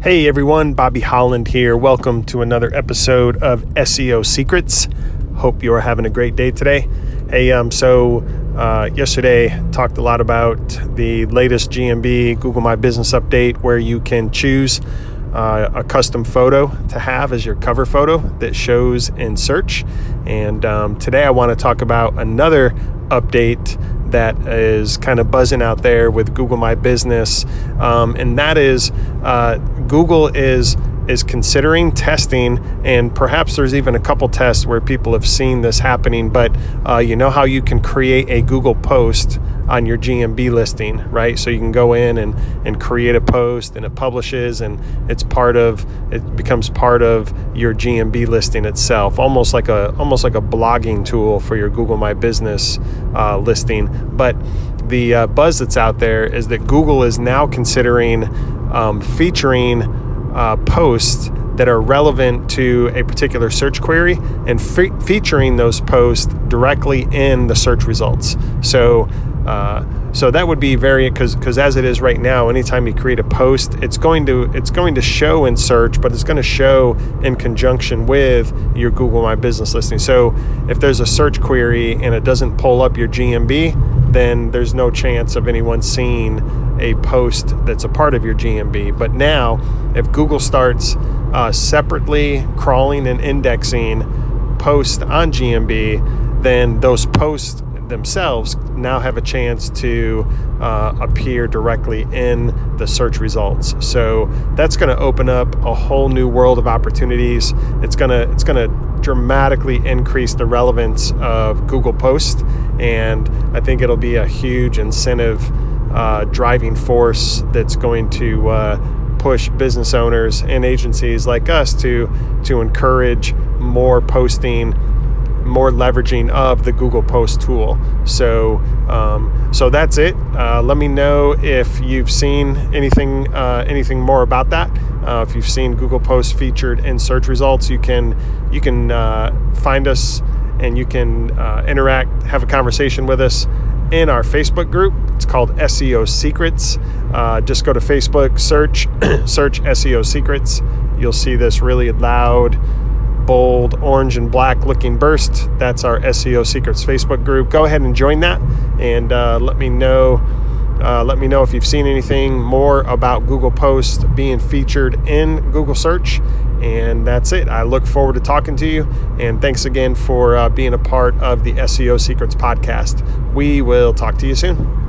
Hey everyone, Bobby Holland here. Welcome to another episode of SEO Secrets. Hope you are having a great day today. Hey, um, so uh, yesterday talked a lot about the latest GMB Google My Business update, where you can choose uh, a custom photo to have as your cover photo that shows in search. And um, today I want to talk about another update that is kind of buzzing out there with Google My Business, um, and that is uh, Google is is considering testing, and perhaps there's even a couple tests where people have seen this happening. But uh, you know how you can create a Google post on your GMB listing, right? So you can go in and, and create a post and it publishes and it's part of it becomes part of your GMB listing itself, almost like a almost like a blogging tool for your Google My Business uh, listing. But the uh, buzz that's out there is that Google is now considering um, featuring uh, posts that are relevant to a particular search query and fe- featuring those posts directly in the search results. So uh, so that would be very because because as it is right now, anytime you create a post, it's going to it's going to show in search, but it's going to show in conjunction with your Google My Business listing. So if there's a search query and it doesn't pull up your GMB, then there's no chance of anyone seeing a post that's a part of your GMB. But now, if Google starts uh, separately crawling and indexing posts on GMB, then those posts themselves now have a chance to uh, appear directly in the search results. So that's going to open up a whole new world of opportunities. It's going to it's going to dramatically increase the relevance of Google Post, and I think it'll be a huge incentive uh, driving force that's going to uh, push business owners and agencies like us to to encourage more posting more leveraging of the Google Post tool. So, um, so that's it. Uh, let me know if you've seen anything uh, anything more about that. Uh, if you've seen Google Post featured in search results, you can you can uh, find us and you can uh, interact, have a conversation with us in our Facebook group. It's called SEO Secrets. Uh, just go to Facebook, search search SEO Secrets. You'll see this really loud bold orange and black looking burst. That's our SEO Secrets Facebook group. Go ahead and join that and uh, let me know. Uh, let me know if you've seen anything more about Google Post being featured in Google Search. And that's it. I look forward to talking to you. And thanks again for uh, being a part of the SEO Secrets podcast. We will talk to you soon.